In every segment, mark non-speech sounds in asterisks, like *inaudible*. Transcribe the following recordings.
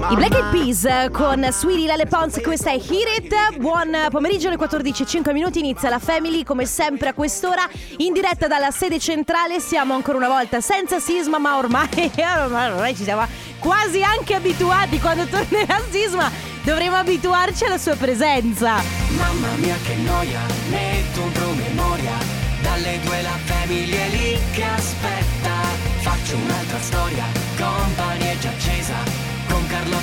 I Black Eyed Peas con Sweetie Lele Pons, questa è Hit It. Buon pomeriggio alle 14.05 minuti, inizia la Family come sempre a quest'ora in diretta dalla sede centrale. Siamo ancora una volta senza Sisma, ma *laughs* ormai, ormai ci siamo quasi anche abituati. Quando tornerà Sisma dovremo abituarci alla sua presenza. Mamma mia che noia, metto un promemoria Dalle due la famiglia è lì che aspetta Faccio un'altra storia, compagnia già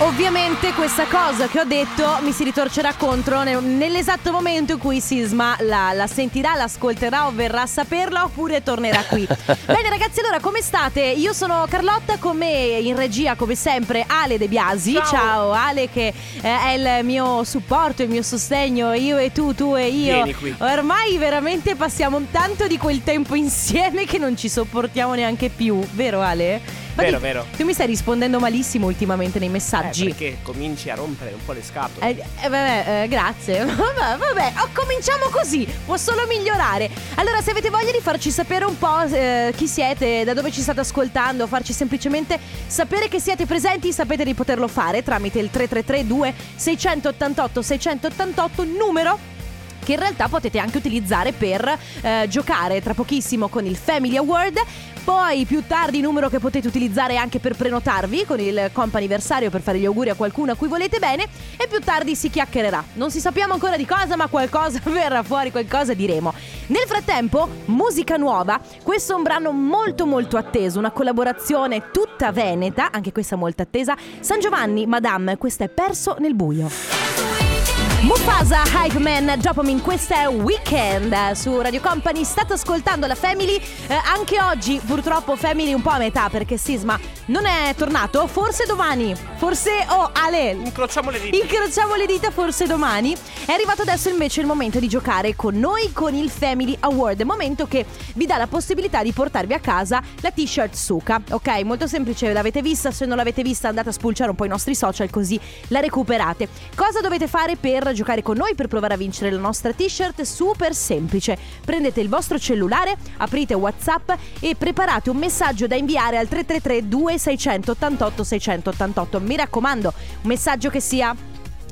Ovviamente questa cosa che ho detto mi si ritorcerà contro ne- nell'esatto momento in cui Sisma la, la sentirà, l'ascolterà o verrà a saperla oppure tornerà qui. *laughs* Bene ragazzi, allora come state? Io sono Carlotta, con me in regia come sempre Ale De Biasi. Ciao. Ale che eh, è il mio supporto, il mio sostegno, io e tu, tu e io. Vieni qui. Ormai veramente passiamo tanto di quel tempo insieme che non ci sopportiamo neanche più, vero Ale? Vero, Infatti, vero. Tu mi stai rispondendo malissimo ultimamente nei Eh, messaggi. perché cominci a rompere un po' le scatole. Eh, eh, vabbè, eh, grazie. *laughs* Vabbè, vabbè, oh, cominciamo così. Può solo migliorare. Allora, se avete voglia di farci sapere un po' eh, chi siete, da dove ci state ascoltando, farci semplicemente sapere che siete presenti, sapete di poterlo fare tramite il 3332 688 688 numero che in realtà potete anche utilizzare per eh, giocare tra pochissimo con il Family Award. Poi più tardi numero che potete utilizzare anche per prenotarvi con il comp'anniversario per fare gli auguri a qualcuno a cui volete bene e più tardi si chiacchiererà. Non si sappiamo ancora di cosa, ma qualcosa *laughs* verrà fuori, qualcosa diremo. Nel frattempo, musica nuova, questo è un brano molto molto atteso, una collaborazione tutta veneta, anche questa molto attesa. San Giovanni, Madame, questo è Perso nel buio. Mufasa, Hype Man, Dopamine, questa è Weekend su Radio Company, state ascoltando la Family, Eh, anche oggi purtroppo Family un po' a metà perché Sisma non è tornato, forse domani, forse, oh Ale, Incrociamo le dita. incrociamo le dita forse domani, è arrivato adesso invece il momento di giocare con noi con il Family Award, momento che vi dà la possibilità di portarvi a casa la t-shirt Suka, ok? Molto semplice, l'avete vista, se non l'avete vista andate a spulciare un po' i nostri social così la recuperate. Cosa dovete fare per giocare con noi, per provare a vincere la nostra t-shirt? Super semplice, prendete il vostro cellulare, aprite Whatsapp e preparate un messaggio da inviare al 333 2688 688. Mi raccomando, un messaggio che sia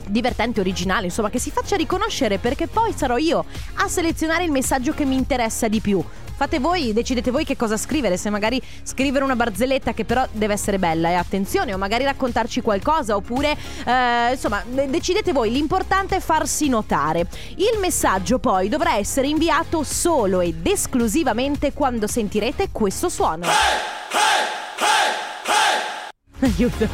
divertente, originale, insomma, che si faccia riconoscere perché poi sarò io a selezionare il messaggio che mi interessa di più. Fate voi, decidete voi che cosa scrivere, se magari scrivere una barzelletta che però deve essere bella e attenzione, o magari raccontarci qualcosa, oppure eh, insomma, de- decidete voi, l'importante è farsi notare. Il messaggio poi dovrà essere inviato solo ed esclusivamente quando sentirete questo suono. *laughs* Aiuto.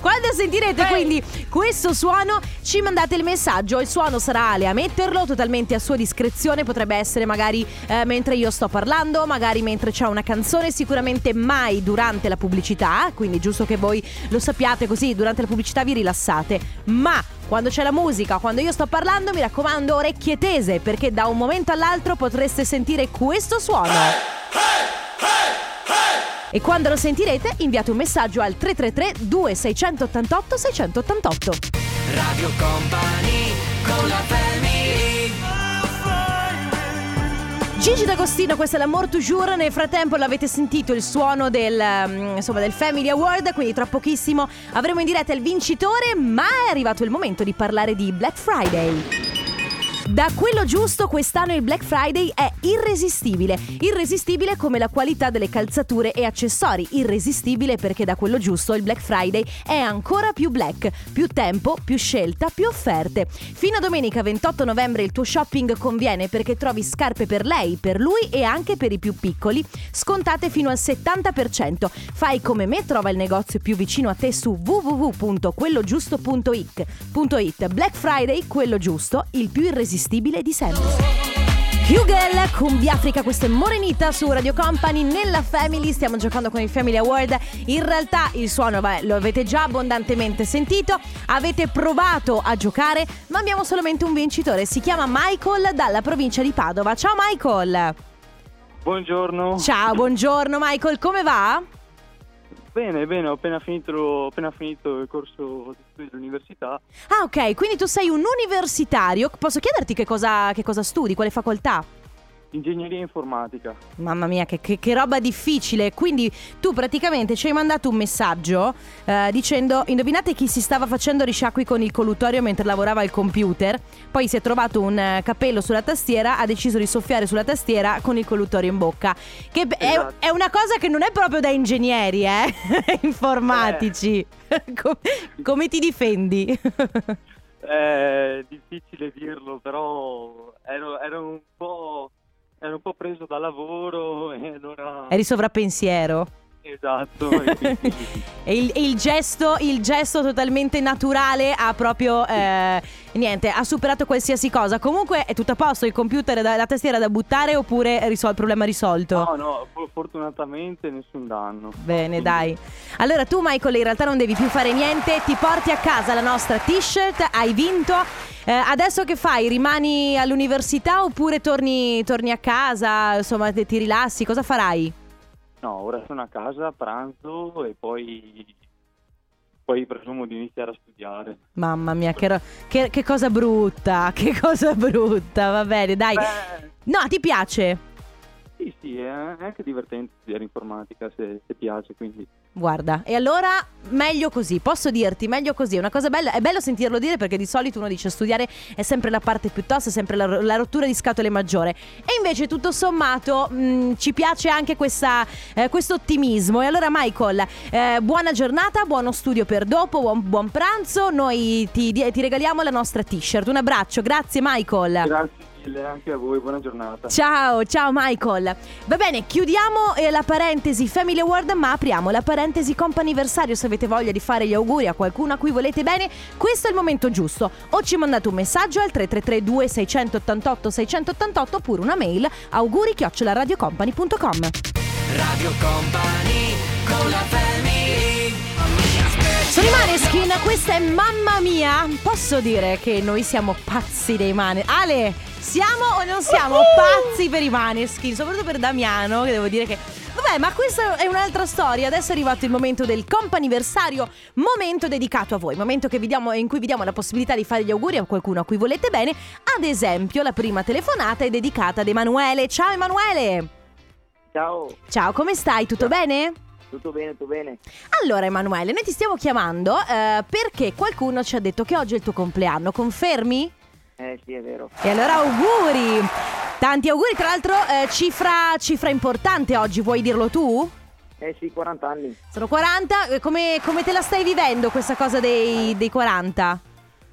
Quando sentirete quindi questo suono, ci mandate il messaggio. Il suono sarà Ale a metterlo, totalmente a sua discrezione. Potrebbe essere magari eh, mentre io sto parlando, magari mentre c'è una canzone, sicuramente mai durante la pubblicità. Quindi giusto che voi lo sappiate così durante la pubblicità vi rilassate. Ma quando c'è la musica, quando io sto parlando, mi raccomando, orecchie tese, perché da un momento all'altro potreste sentire questo suono. E quando lo sentirete, inviate un messaggio al 333 2688 688. Radio Company, con la family Gigi D'Agostino, questa è la Mort Toujours. Nel frattempo l'avete sentito il suono del, mm, insomma, del Family Award, quindi tra pochissimo avremo in diretta il vincitore, ma è arrivato il momento di parlare di Black Friday. Da quello giusto quest'anno il Black Friday è irresistibile. Irresistibile come la qualità delle calzature e accessori. Irresistibile perché da quello giusto il Black Friday è ancora più black. Più tempo, più scelta, più offerte. Fino a domenica 28 novembre il tuo shopping conviene perché trovi scarpe per lei, per lui e anche per i più piccoli. Scontate fino al 70%. Fai come me, trova il negozio più vicino a te su www.quellogiusto.it. It. Black Friday, quello giusto, il più irresistibile di sempre. Hugel con Biafrica, questa è Morenita su Radio Company nella Family, stiamo giocando con il Family Award. In realtà il suono vabbè, lo avete già abbondantemente sentito, avete provato a giocare, ma abbiamo solamente un vincitore, si chiama Michael dalla provincia di Padova. Ciao Michael! Buongiorno. Ciao, buongiorno Michael, come va? Bene, bene, ho appena finito, appena finito il corso di studi dell'università. Ah, ok, quindi tu sei un universitario. Posso chiederti che cosa, che cosa studi, quale facoltà? Ingegneria informatica. Mamma mia, che, che- che roba difficile. Quindi tu praticamente ci hai mandato un messaggio eh, dicendo: Indovinate chi si stava facendo risciacqui con il collutorio mentre lavorava al computer. Poi si è trovato un eh, capello sulla tastiera, ha deciso di soffiare sulla tastiera con il collutorio in bocca. Che b- è, Esatto. è una cosa che non è proprio da ingegneri, eh? *laughs* Informatici. *laughs* Com- come ti difendi? È difficile dirlo, però ero, ero un po'. Ero un po' preso da lavoro *laughs* e allora. Eri sovrappensiero. Esatto. e *laughs* il, il gesto, il gesto totalmente naturale ha proprio eh, niente, ha superato qualsiasi cosa. Comunque è tutto a posto, il computer, da- la tastiera da buttare oppure risol- problema risolto? No, no, fo- fortunatamente nessun danno. Bene, Quindi- dai. Allora tu Michael in realtà non devi più fare niente, ti porti a casa la nostra t-shirt, hai vinto. Eh, adesso che fai? Rimani all'università oppure torni, torni a casa, insomma ti rilassi? Cosa farai? No, ora sono a casa, pranzo e poi. Poi presumo di iniziare a studiare. Mamma mia, che, ro- che- che cosa brutta, *laughs* che cosa brutta, va bene, dai. Beh, No, ti piace? Sì, sì, è anche divertente studiare informatica se, se piace, quindi. Guarda, e allora meglio così, posso dirti, meglio così, è una cosa bella, è bello sentirlo dire perché di solito uno dice studiare è sempre la parte più tosta, è sempre la, la rottura di scatole maggiore. E invece tutto sommato mh, ci piace anche questa, eh, questo ottimismo. E allora Michael, eh, buona giornata, buono studio per dopo, buon, buon pranzo, noi ti, ti regaliamo la nostra t-shirt. Un abbraccio, grazie Michael. Grazie mille anche a voi, buona giornata. Ciao, ciao Michael. Va bene, chiudiamo eh, la parentesi Family Award, ma apriamo la parentesi comp'anniversario. Se avete voglia di fare gli auguri a qualcuno a cui volete bene, questo è il momento giusto. O ci mandate un messaggio al 3332 688 688 oppure una mail auguri radiocompany.com. Radio Company con la family Sono i Maneskin, questa è Mamma Mia. Posso dire che noi siamo pazzi dei Maneskin. Ale, siamo o non siamo pazzi per i Maneskin? Soprattutto per Damiano, che devo dire che... Vabbè, ma questa è un'altra storia. Adesso è arrivato il momento del comp'anniversario, momento dedicato a voi, momento che vi diamo- in cui vi diamo la possibilità di fare gli auguri a qualcuno a cui volete bene. Ad esempio, la prima telefonata è dedicata ad Emanuele. Ciao Emanuele! Ciao, Ciao, come stai? Tutto bene? tutto bene, tutto bene? Allora Emanuele, noi ti stiamo chiamando eh, perché qualcuno ci ha detto che oggi è il tuo compleanno, confermi? Eh sì, è vero. E allora auguri! Tanti auguri, tra l'altro eh, cifra, cifra importante oggi, vuoi dirlo tu? Eh sì, 40 anni. Sono 40, eh, come, come te la stai vivendo questa cosa dei, dei 40?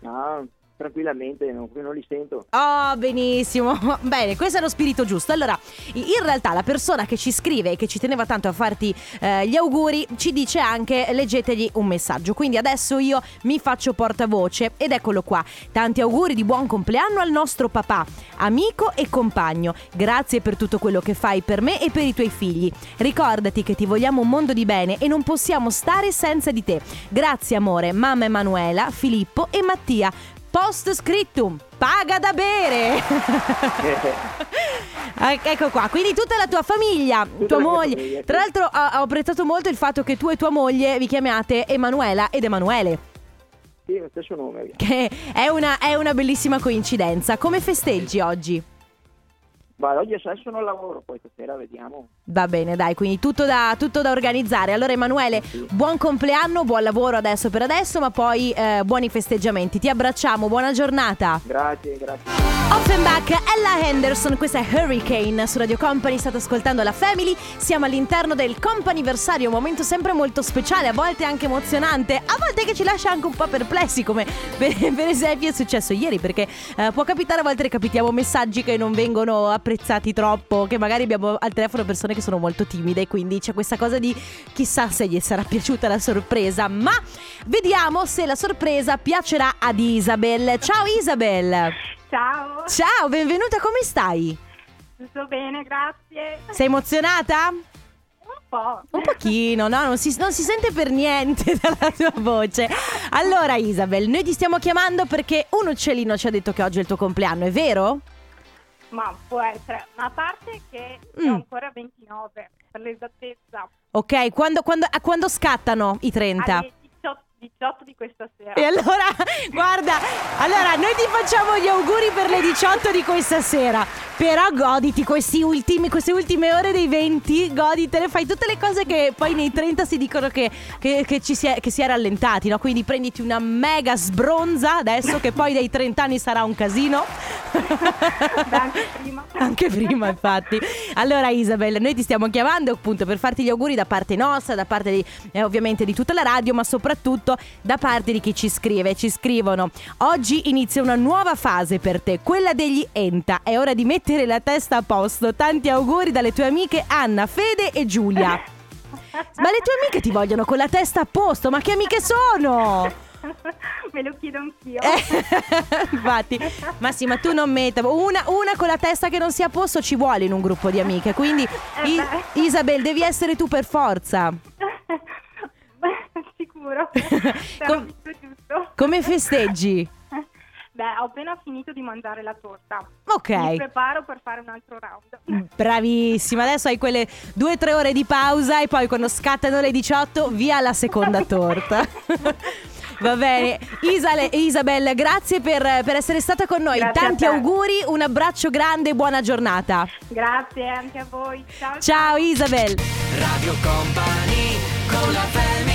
Ah, tranquillamente, non, non li sento. Oh, benissimo. *laughs* Bene, questo è lo spirito giusto. Allora, in realtà la persona che ci scrive e che ci teneva tanto a farti eh, gli auguri ci dice anche leggetegli un messaggio. Quindi adesso io mi faccio portavoce ed eccolo qua. Tanti auguri di buon compleanno al nostro papà, amico e compagno. Grazie per tutto quello che fai per me e per i tuoi figli. Ricordati che ti vogliamo un mondo di bene e non possiamo stare senza di te. Grazie amore, mamma Emanuela, Filippo e Mattia. Post scriptum, paga da bere. *laughs* Eh, ecco qua, quindi tutta la tua famiglia, tua la mia moglie. famiglia, sì. Tra l'altro ho, ho apprezzato molto il fatto che tu e tua moglie vi chiamiate Emanuela ed Emanuele, sì, lo stesso nome. che è una, è una bellissima coincidenza. Come festeggi oggi? Ma oggi adesso non lavoro, poi stasera vediamo. Va bene, dai, quindi tutto da, tutto da organizzare. Allora Emanuele, buon compleanno, buon lavoro adesso per adesso, ma poi eh, buoni festeggiamenti. Ti abbracciamo, buona giornata. Grazie, grazie. Offenbach, Ella Henderson, questa è Hurricane su Radio Company, state ascoltando la Family, siamo all'interno del comp'anniversario, un momento sempre molto speciale, a volte anche emozionante, a volte che ci lascia anche un po' perplessi come per, *laughs* per esempio è successo ieri perché eh, può capitare a volte recapitiamo messaggi che non vengono apprezzati troppo, che magari abbiamo al telefono persone che sono molto timide, quindi c'è questa cosa di chissà se gli sarà piaciuta la sorpresa, ma vediamo se la sorpresa piacerà ad Isabel. Ciao Isabel! Ciao, Ciao, benvenuta, come stai? tutto bene, grazie. Sei emozionata? Un po'. Un pochino, no? Non si, non si sente per niente *laughs* dalla tua voce. Allora, Isabel, noi ti stiamo chiamando perché un uccellino ci ha detto che oggi è il tuo compleanno, è vero? Ma può essere una parte che Mm. ho ancora 29, per l'esattezza. Ok, quando, quando- a quando scattano i 30? Alle 18, 18 di questa sera. E allora, *laughs* guarda, allora noi ti facciamo gli auguri per le 18 di questa sera. Però goditi questi ultimi, queste ultime ore dei 20, goditele, fai tutte le cose che poi nei 30 si dicono che, che- che ci si è, che si è rallentati, no? Quindi prenditi una mega sbronza adesso che poi dai 30 anni sarà un casino. Beh, anche prima. *laughs* Anche prima, infatti. Allora, Isabel, noi ti stiamo chiamando appunto per farti gli auguri da parte nostra, da parte di, eh, ovviamente di tutta la radio, ma soprattutto da parte di chi ci scrive. Ci scrivono: Oggi inizia una nuova fase per te, quella degli Enta. È ora di mettere la testa a posto. Tanti auguri dalle tue amiche Anna, Fede e Giulia. *laughs* Ma le tue amiche ti vogliono con la testa a posto, ma che amiche sono? *laughs* Me lo chiedo anch'io. Eh, *laughs* infatti, ma sì, ma tu non metta una, una con la testa che non sia a posto ci vuole in un gruppo di amiche. Quindi, Eh. Isabel, devi essere tu per forza. Sicuro. *laughs* Com-. Come festeggi? *laughs* Beh, ho appena finito di mangiare la torta. Mi Ok, preparo per fare un altro round. bravissima. Adesso hai quelle due o tre ore di pausa e poi quando scattano le 18, via la seconda torta. *laughs* Va bene, Isale- Isabel, grazie per, per essere stata con noi. Grazie Tanti auguri, un abbraccio grande e buona giornata. Grazie anche a voi. Ciao. Ciao Isabel. Radio Company con la family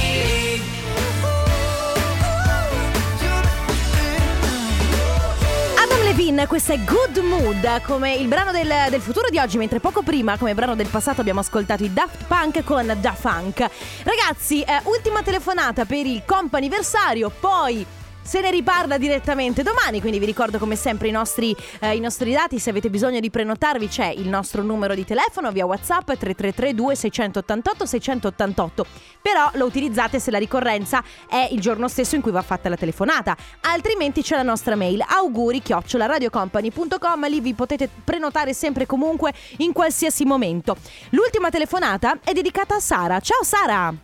Adam Levine, questa è Good Mood, come il brano del, del futuro di oggi, mentre poco prima, come brano del passato, abbiamo ascoltato i Daft Punk con Da Funk. Ragazzi, eh, ultima telefonata per il comp'anniversario, poi... Se ne riparla direttamente domani, quindi vi ricordo come sempre i nostri, eh, i nostri dati, se avete bisogno di prenotarvi c'è il nostro numero di telefono via Whatsapp 3332 688 688, però lo utilizzate se la ricorrenza è il giorno stesso in cui va fatta la telefonata, altrimenti c'è la nostra mail auguri radiocompany.com, lì vi potete prenotare sempre e comunque in qualsiasi momento. L'ultima telefonata è dedicata a Sara, ciao Sara!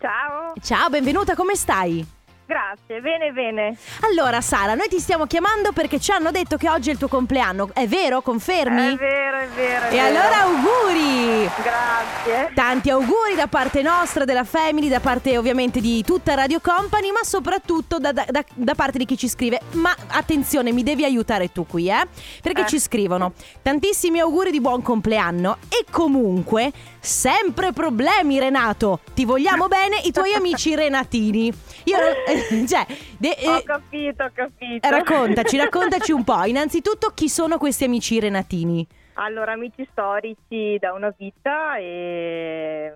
Ciao. Ciao, benvenuta, come stai? Grazie, bene, bene. Allora Sara, noi ti stiamo chiamando perché ci hanno detto che oggi è il tuo compleanno, è vero? Confermi? È vero, è vero. è E vero. allora auguri! Grazie. Tanti auguri da parte nostra, della Family, da parte ovviamente di tutta Radio Company, ma soprattutto da, da- da- parte di chi ci scrive. Ma attenzione, mi devi aiutare tu qui, eh? Perché Eh. ci scrivono tantissimi auguri di buon compleanno e comunque sempre problemi Renato. Ti vogliamo *laughs* bene i tuoi amici renatini. Io non- *laughs* cioè, de- Ho eh, capito, ho capito. raccontaci, *laughs* raccontaci un po'. Innanzitutto chi sono questi amici renatini? Allora, amici storici da una vita e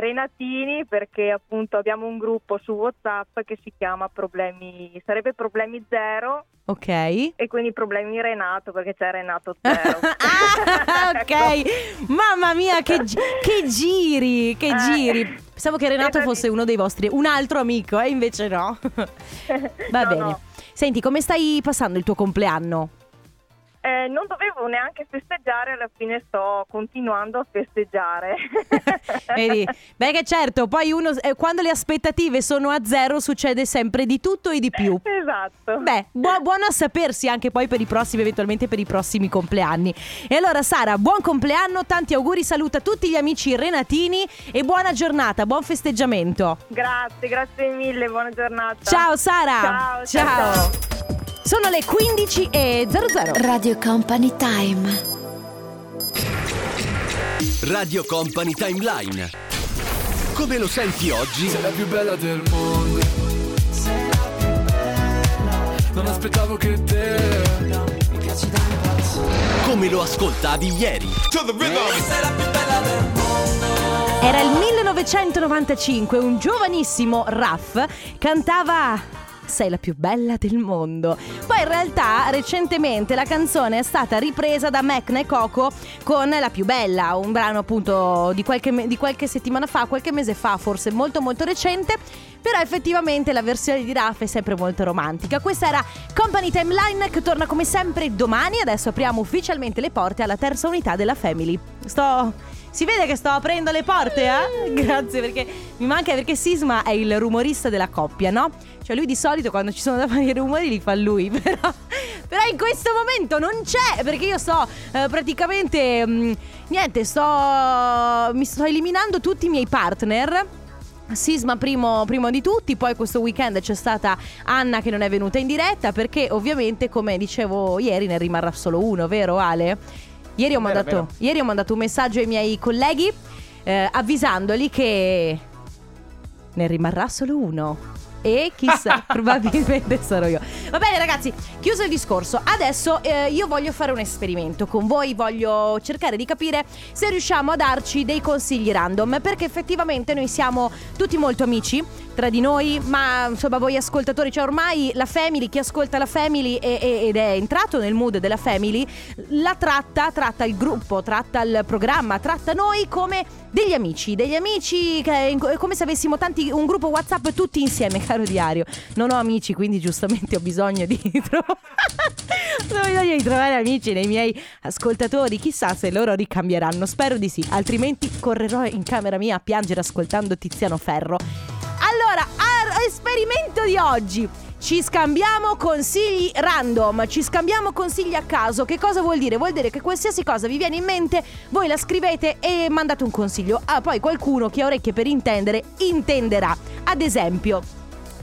Renatini perché appunto abbiamo un gruppo su WhatsApp che si chiama Problemi, sarebbe Problemi Zero Ok. e quindi Problemi Renato perché c'è Renato Zero. *laughs* ah, *laughs* ok. Mamma mia, che, che giri, che Eh. giri. Pensavo che Renato Eh, fosse uno dei vostri, un altro amico, e invece no. *laughs* Va No, bene. no. Senti, come stai passando il tuo compleanno? Eh, non dovevo neanche festeggiare, alla fine sto continuando a festeggiare. *laughs* Vedi? Beh, che certo, poi uno, eh, quando le aspettative sono a zero, succede sempre di tutto e di più. *laughs* Esatto. Beh, buo- buono a sapersi anche poi per i prossimi, eventualmente per i prossimi compleanni. E allora, Sara, buon compleanno, tanti auguri, saluta tutti gli amici renatini e buona giornata, buon festeggiamento. Grazie, grazie mille, buona giornata. Ciao Sara! Ciao, ciao, ciao. Sono le 15 e 00. Radio Company Time. Radio Company Timeline. Come lo senti oggi? Sei la più bella del mondo. Non aspettavo che te. Mi piaci da impazzire. Come lo ascoltavi ieri? Era il 1995, un giovanissimo Raff cantava sei la più bella del mondo. Poi in realtà recentemente la canzone è stata ripresa da Mecna e Coco con La più bella, un brano appunto di qualche, di qualche settimana fa, qualche mese fa, forse molto molto recente. Però effettivamente la versione di Raf è sempre molto romantica. Questa era Company Timeline che torna come sempre domani. Adesso apriamo ufficialmente le porte alla terza unità della Family. Sto... Si vede che sto aprendo le porte, eh? *laughs* Grazie perché mi manca perché Sisma è il rumorista della coppia, no? Cioè lui di solito quando ci sono da fare i rumori li fa lui, *laughs* però, però in questo momento non c'è perché io sto eh, praticamente... mh, niente, sto... mi sto eliminando tutti i miei partner. Sisma primo, primo di tutti, poi questo weekend c'è stata Anna che non è venuta in diretta perché ovviamente come dicevo ieri ne rimarrà solo uno, vero Ale? Ieri ho, Vero, mandato, vero. ieri ho mandato un messaggio ai miei colleghi eh, avvisandoli che ne rimarrà solo uno. E chissà, *laughs* probabilmente sarò io. Va bene, ragazzi, chiuso il discorso. Adesso eh, io voglio fare un esperimento con voi. Voglio cercare di capire se riusciamo a darci dei consigli random. Perché effettivamente noi siamo tutti molto amici tra di noi. Ma insomma, voi ascoltatori, cioè ormai la family, chi ascolta la family e- e- ed è entrato nel mood della family, la tratta, tratta il gruppo, tratta il programma, tratta noi come degli amici, degli amici che come se avessimo tanti un gruppo WhatsApp tutti insieme, caro diario. Non ho amici, quindi giustamente ho bisogno di *laughs* trovare di trovare amici nei miei ascoltatori. Chissà se loro ricambieranno. Spero di sì, altrimenti correrò in camera mia a piangere ascoltando Tiziano Ferro. Allora, esperimento di oggi. Ci scambiamo consigli random, ci scambiamo consigli a caso. Che cosa vuol dire? Vuol dire che qualsiasi cosa vi viene in mente, voi la scrivete e mandate un consiglio. Ah, poi qualcuno che ha orecchie per intendere, intenderà. Ad esempio,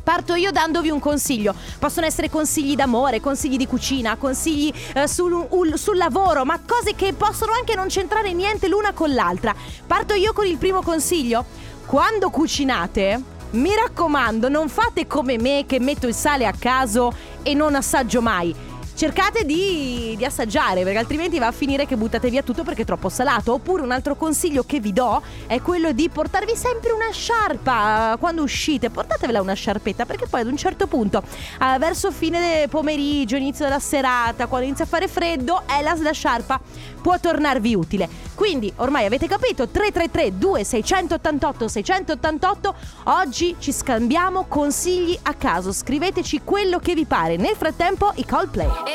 Parto io dandovi un consiglio. Possono essere consigli d'amore, consigli di cucina, consigli eh, sul, ul- sul lavoro, ma cose che possono anche non c'entrare niente l'una con l'altra. Parto io con il primo consiglio. Quando cucinate, mi raccomando, non fate come me che metto il sale a caso e non assaggio mai. Cercate di, di assaggiare perché altrimenti va a finire che buttate via tutto perché è troppo salato. Oppure un altro consiglio che vi do è quello di portarvi sempre una sciarpa quando uscite. Portatevela una sciarpetta perché poi ad un certo punto, eh, verso fine pomeriggio, inizio della serata, quando inizia a fare freddo, è la, la sciarpa può tornarvi utile. Quindi ormai avete capito 333 2688 688 oggi ci scambiamo consigli a caso. Scriveteci quello che vi pare. Nel frattempo i Coldplay.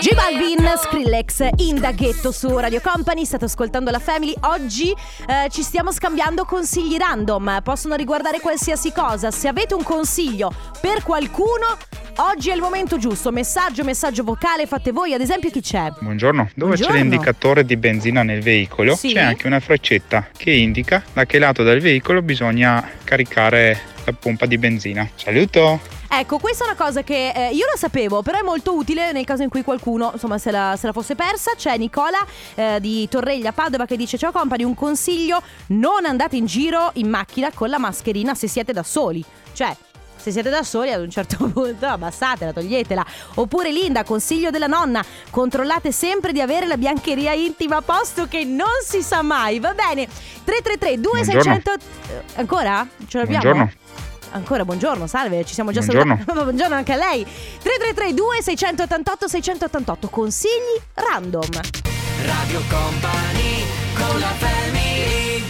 G Balvin, Skrillex, Indaghetto su Radio Company, state ascoltando la Family. Oggi eh, ci stiamo scambiando consigli random, possono riguardare qualsiasi cosa. Se avete un consiglio per qualcuno, oggi è il momento giusto. Messaggio, messaggio vocale, fate voi. Ad esempio chi c'è? Buongiorno, dove Buongiorno. c'è l'indicatore di benzina nel veicolo Sì. c'è anche una freccetta che indica da che lato del veicolo bisogna caricare la pompa di benzina. Saluto! Ecco, questa è una cosa che eh, io la sapevo, però è molto utile nel caso in cui qualcuno, insomma, se la, se la fosse persa. C'è Nicola eh, di Torreglia Padova che dice: Ciao company, un consiglio: non andate in giro in macchina con la mascherina se siete da soli. Cioè. Se siete da soli ad un certo *laughs* punto abbassatela, toglietela. Oppure Linda, consiglio della nonna, controllate sempre di avere la biancheria intima a posto che non si sa mai. Va bene. 333 2600 Eh, Ancora? Ce l'abbiamo? Buongiorno. Ancora buongiorno, salve, ci siamo già Buongiorno. salutati. *laughs* Buongiorno anche a lei. 333 2688 688 consigli random. Radio Company con la family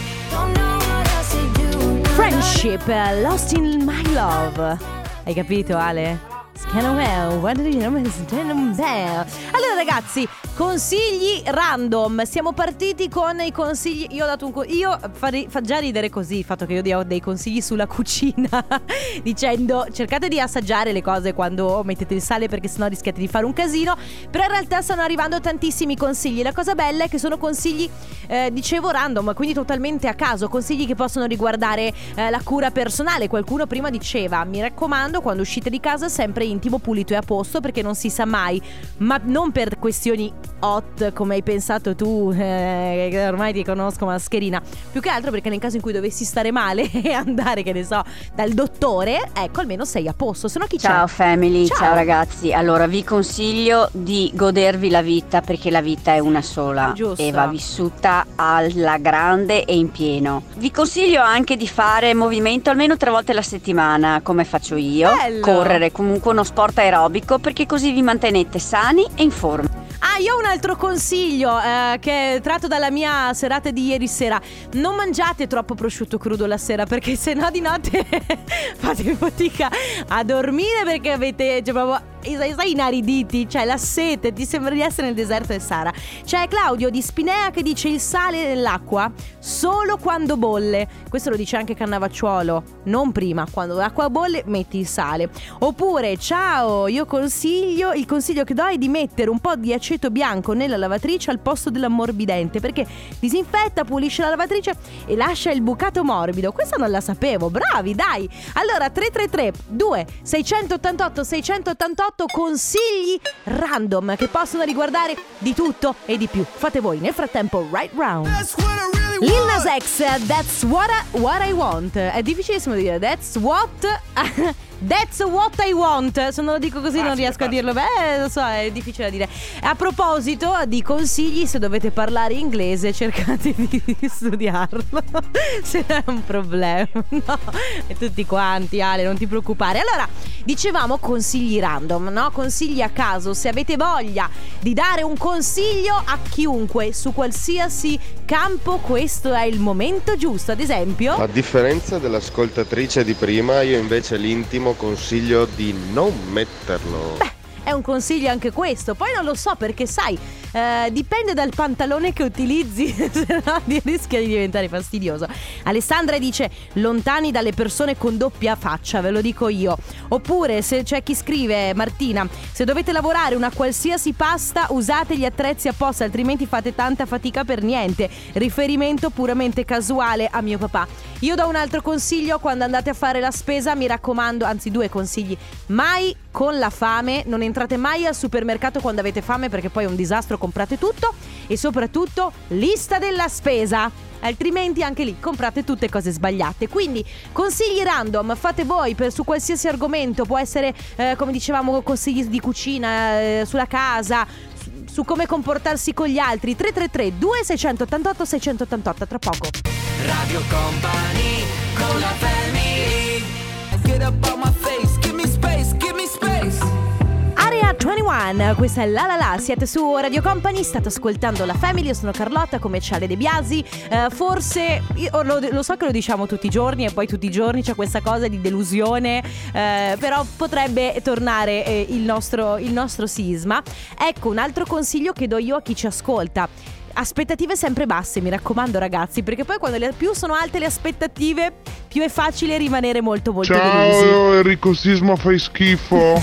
Friendship, eh, Lost in My Love. Hai capito, Ale? Scanawell, what do you know? Scanawell. Allora ragazzi, consigli random. Siamo partiti con i consigli. Io ho dato un co- io farei- fa già ridere così il fatto che io dia dei consigli sulla cucina *laughs* dicendo cercate di assaggiare le cose quando mettete il sale perché sennò rischiate di fare un casino, però in realtà stanno arrivando tantissimi consigli. La cosa bella è che sono consigli eh, dicevo random, quindi totalmente a caso, consigli che possono riguardare eh, la cura personale. Qualcuno prima diceva "Mi raccomando, quando uscite di casa sempre intimo, pulito e a posto perché non si sa mai". Ma non per questioni hot come hai pensato tu, eh, che ormai ti conosco mascherina, più che altro perché nel caso in cui dovessi stare male *laughs* e andare, che ne so, dal dottore, ecco, almeno sei a posto, se no chi c'è? Ciao family, Ciao. ciao. ragazzi. Allora vi consiglio di godervi la vita perché la vita è una sola Giusto. e va vissuta alla grande e in pieno. Vi consiglio anche di fare movimento almeno tre volte alla settimana come faccio io. Bello. Correre comunque uno sport aerobico perché così vi mantenete sani e in forma. Ah, io ho un altro consiglio eh, che è tratto dalla mia serata di ieri sera. Non mangiate troppo prosciutto crudo la sera perché sennò di notte *laughs* fate fatica a dormire perché avete cioè, proprio sai, inariditi, cioè la sete, ti sembra di essere nel deserto del Sahara. C'è Claudio di Spinea che dice il sale nell'acqua solo quando bolle. Questo lo dice anche Cannavacciuolo, non prima, quando l'acqua bolle metti il sale. Oppure, ciao, io consiglio, il consiglio che do è di mettere un po' di aceto bianco nella lavatrice al posto dell'ammorbidente perché disinfetta, pulisce la lavatrice e lascia il bucato morbido. Questa non la sapevo, bravi, dai. Allora 333 2 688 688 consigli random che possono riguardare di tutto e di più. Fate voi nel frattempo right round. Lil Nas X, that's what I, what I want. È difficilissimo dire. That's what. *laughs* That's what I want. Se non lo dico così, non riesco a dirlo. Beh, lo so, è difficile da dire. A proposito di consigli, se dovete parlare inglese, cercate di *laughs* studiarlo. *laughs* Se non è un problema. No, e tutti quanti, Ale, non ti preoccupare. Allora, dicevamo consigli random, no? Consigli a caso. Se avete voglia di dare un consiglio a chiunque su qualsiasi campo, questo è il momento giusto. Ad esempio. A differenza dell'ascoltatrice di prima, io invece l'intimo consiglio di non metterlo. Beh, è un consiglio anche questo. Poi non lo so perché, sai, eh, dipende dal pantalone che utilizzi, *laughs* se no rischia di diventare fastidioso. Alessandra dice: lontani dalle persone con doppia faccia, ve lo dico io. Oppure, se c'è chi scrive, Martina, se dovete lavorare una qualsiasi pasta, usate gli attrezzi apposta, altrimenti fate tanta fatica per niente. Riferimento puramente casuale a mio papà. Io do un altro consiglio quando andate a fare la spesa, mi raccomando, anzi due consigli. Mai con la fame, non entrate mai al supermercato quando avete fame perché poi è un disastro, comprate tutto e soprattutto lista della spesa. Altrimenti anche lì comprate tutte cose sbagliate. Quindi consigli random, fate voi per, su qualsiasi argomento, può essere eh, come dicevamo consigli di cucina, eh, sulla casa, su, su come comportarsi con gli altri. 333 2688 688 tra poco. Radio Company con la family 21, questa è La La La, siete su Radio Company, state ascoltando la Family, io sono Carlotta come Ciale De Biasi, eh, forse, lo, lo, so che lo diciamo tutti i giorni e poi tutti i giorni c'è questa cosa di delusione, eh, però potrebbe tornare eh, il, nostro, il nostro sisma. Ecco un altro consiglio che do io a chi ci ascolta aspettative sempre basse, mi raccomando ragazzi, perché poi quando le, più sono alte le aspettative, più è facile rimanere molto molto delusi. Ciao Enrico Sisma fai schifo.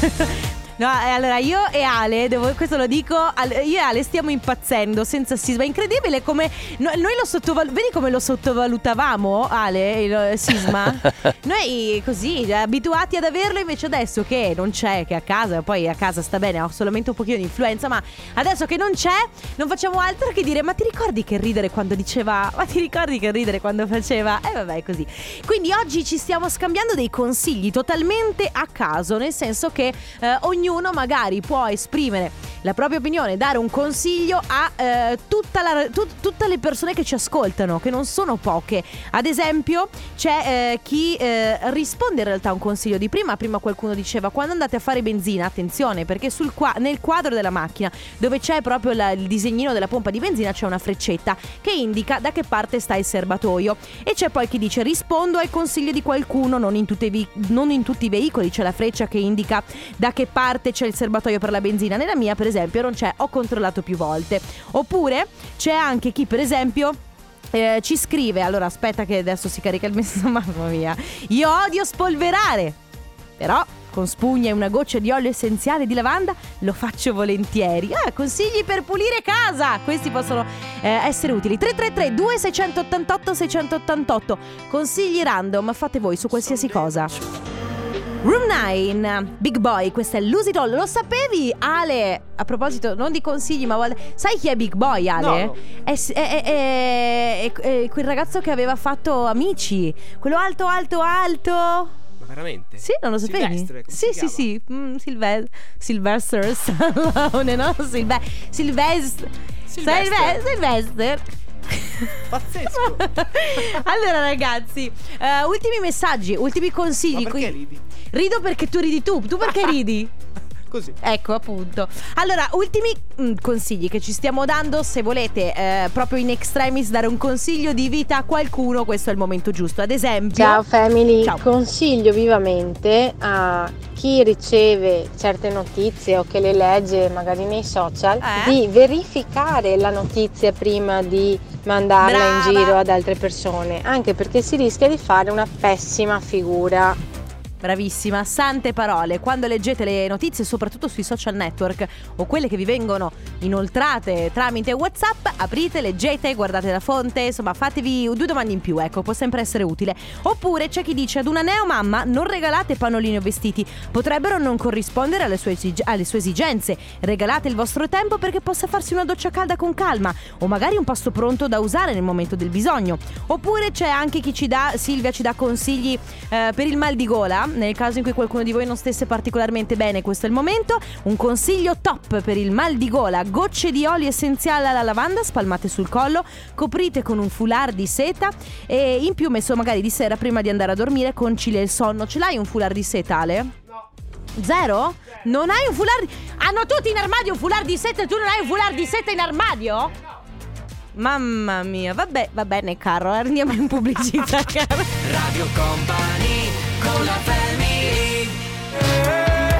*laughs* No, eh, allora io e Ale, devo, questo lo dico, io e Ale stiamo impazzendo senza sisma. È incredibile come no, noi lo sottovalutiamo. Vedi come lo sottovalutavamo, Ale, il sisma? *laughs* noi così, abituati ad averlo, invece adesso che non c'è, che a casa, poi a casa sta bene, ho solamente un pochino di influenza, ma adesso che non c'è, non facciamo altro che dire: Ma ti ricordi che ridere quando diceva? Ma ti ricordi che ridere quando faceva? E eh, vabbè, così. Quindi oggi ci stiamo scambiando dei consigli totalmente a caso, nel senso che eh, ognuno magari può esprimere la propria opinione, dare un consiglio a eh, la, tu, tutte le persone che ci ascoltano, che non sono poche. Ad esempio, c'è eh, chi eh, risponde in realtà a un consiglio di prima. Prima qualcuno diceva: quando andate a fare benzina, attenzione, perché sul qua- nel quadro della macchina, dove c'è proprio la, il disegnino della pompa di benzina, c'è una freccetta che indica da che parte sta il serbatoio. E c'è poi chi dice: rispondo al consiglio di qualcuno, non in, vi- non in tutti i veicoli c'è la freccia che indica da che parte c'è il serbatoio per la benzina. Nella mia, per esempio, non c'è, ho controllato più volte. Oppure c'è anche chi, per esempio. Eh, ci scrive, allora aspetta che adesso si carica il messaggio, *laughs* mamma mia. Io odio spolverare, però con spugna e una goccia di olio essenziale di lavanda lo faccio volentieri. Ah, consigli per pulire casa, questi possono eh, essere utili. 333 2688 688 consigli random, fate voi su qualsiasi cosa. Room 9, Big Boy, questo è It All. Lo sapevi, Ale? A proposito, non di consigli, ma vuole... sai chi è Big Boy, Ale? No. È, è, è, è, quel ragazzo che aveva fatto Amici. Quello alto, alto, alto. Ma veramente? Sì, non lo sapevi? Silvestre, sì, sì, sì, mm, Silve- Sylvester Stallone, no? Silve- Silvestre. Silvestre. Silve- Silvester. Pazzesco. *laughs* allora ragazzi, eh, ultimi messaggi, ultimi consigli. Ma perché qui- ridi? Rido perché tu ridi tu. Tu perché ridi? *laughs* così. Ecco appunto. Allora, ultimi mm, consigli che ci stiamo dando. Se volete eh, proprio in extremis dare un consiglio di vita a qualcuno, questo è il momento giusto. Ad esempio, Ciao family, Ciao. consiglio vivamente a chi riceve certe notizie o che le legge magari nei social Eh? di verificare la notizia prima di mandarla Brava. in giro ad altre persone, anche perché si rischia di fare una pessima figura. Bravissima, sante parole. Quando leggete le notizie, soprattutto sui social network o quelle che vi vengono inoltrate tramite WhatsApp, aprite, leggete, guardate la fonte, insomma, fatevi due domande in più, ecco, può sempre essere utile. Oppure c'è chi dice ad una neomamma non regalate pannolini o vestiti, potrebbero non corrispondere alle sue, esig- alle sue esigenze. Regalate il vostro tempo perché possa farsi una doccia calda con calma o magari un pasto pronto da usare nel momento del bisogno. Oppure c'è anche chi ci dà, Silvia ci dà consigli eh, per il mal di gola, nel caso in cui qualcuno di voi non stesse particolarmente bene, questo è il momento. Un consiglio top per il mal di gola, gocce di olio essenziale alla lavanda spalmate sul collo, coprite con un foulard di seta e in più messo magari di sera prima di andare a dormire concilia il sonno. Ce l'hai un foulard di seta Ale? Zero? Non hai un foulard? Hanno tutti in armadio un foulard di seta e tu non hai un foulard di seta in armadio? Mamma mia, vabbè, va bene caro, andiamo in pubblicità *laughs* caro. Radio Company con la family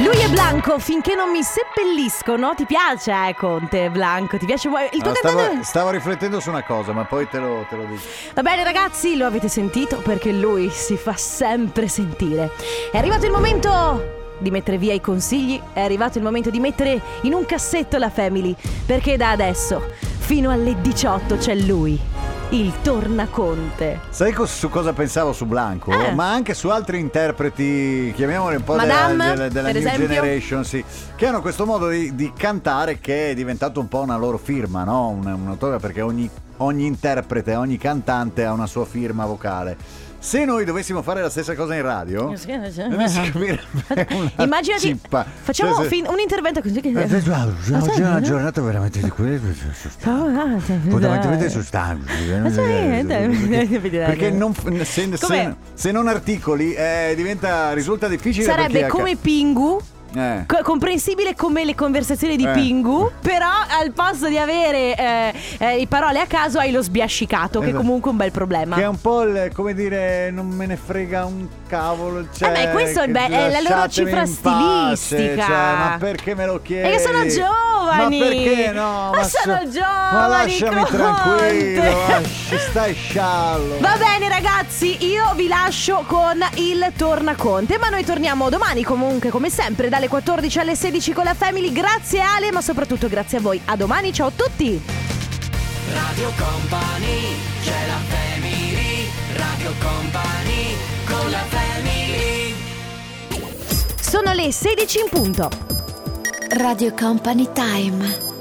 Lui è Blanco, finché non mi seppelliscono. Ti piace, eh, Conte, Blanco? Ti piace? Il tuo cantante... stavo, stavo riflettendo su una cosa, ma poi te lo, te lo dico. Va bene ragazzi, lo avete sentito perché lui si fa sempre sentire. È arrivato il momento di mettere via i consigli, è arrivato il momento di mettere in un cassetto la family, perché da adesso fino alle 18 c'è lui, il Tornaconte. Sai su cosa pensavo su Blanco? Eh. Ma anche su altri interpreti, chiamiamoli un po' Madame, della, della- New esempio? Generation, sì, che hanno questo modo di, di cantare che è diventato un po' una loro firma, no? Un, un autore perché ogni, ogni interprete, ogni cantante ha una sua firma vocale. Se noi dovessimo fare la stessa cosa in radio, non si capirebbe una *laughs* Immaginati, cippa. facciamo Cioè, se- fin- un intervento così che... Eh, Oggi è una giornata veramente di quelle fondamentalmente sostanze *laughs* perché non, se, se- se non articoli eh, diventa risulta difficile Sarebbe come Pingu. Eh, co- comprensibile come le conversazioni di Eh. Pingu, però al posto di avere eh, eh, le parole a caso hai lo sbiascicato, che è Esatto. comunque un bel problema. che è un po' il, come dire non me ne frega un cavolo cioè, Eh beh, questo è be- è la loro cifra in pace, stilistica. cioè, ma perché me lo chiedi Perché sono giovani. ma perché no Ma sono so- giovani, ma lasciami Conte. tranquillo lasci, stai sciallo Va bene ragazzi, io vi lascio con il Tornaconte, ma noi torniamo domani comunque come sempre dalle 14 alle 16 con la Family. Grazie Ale, ma soprattutto grazie a voi. A domani, ciao a tutti. Radio Company c'è la family Radio Company con la family Sono le 16 in punto. Radio Company Time.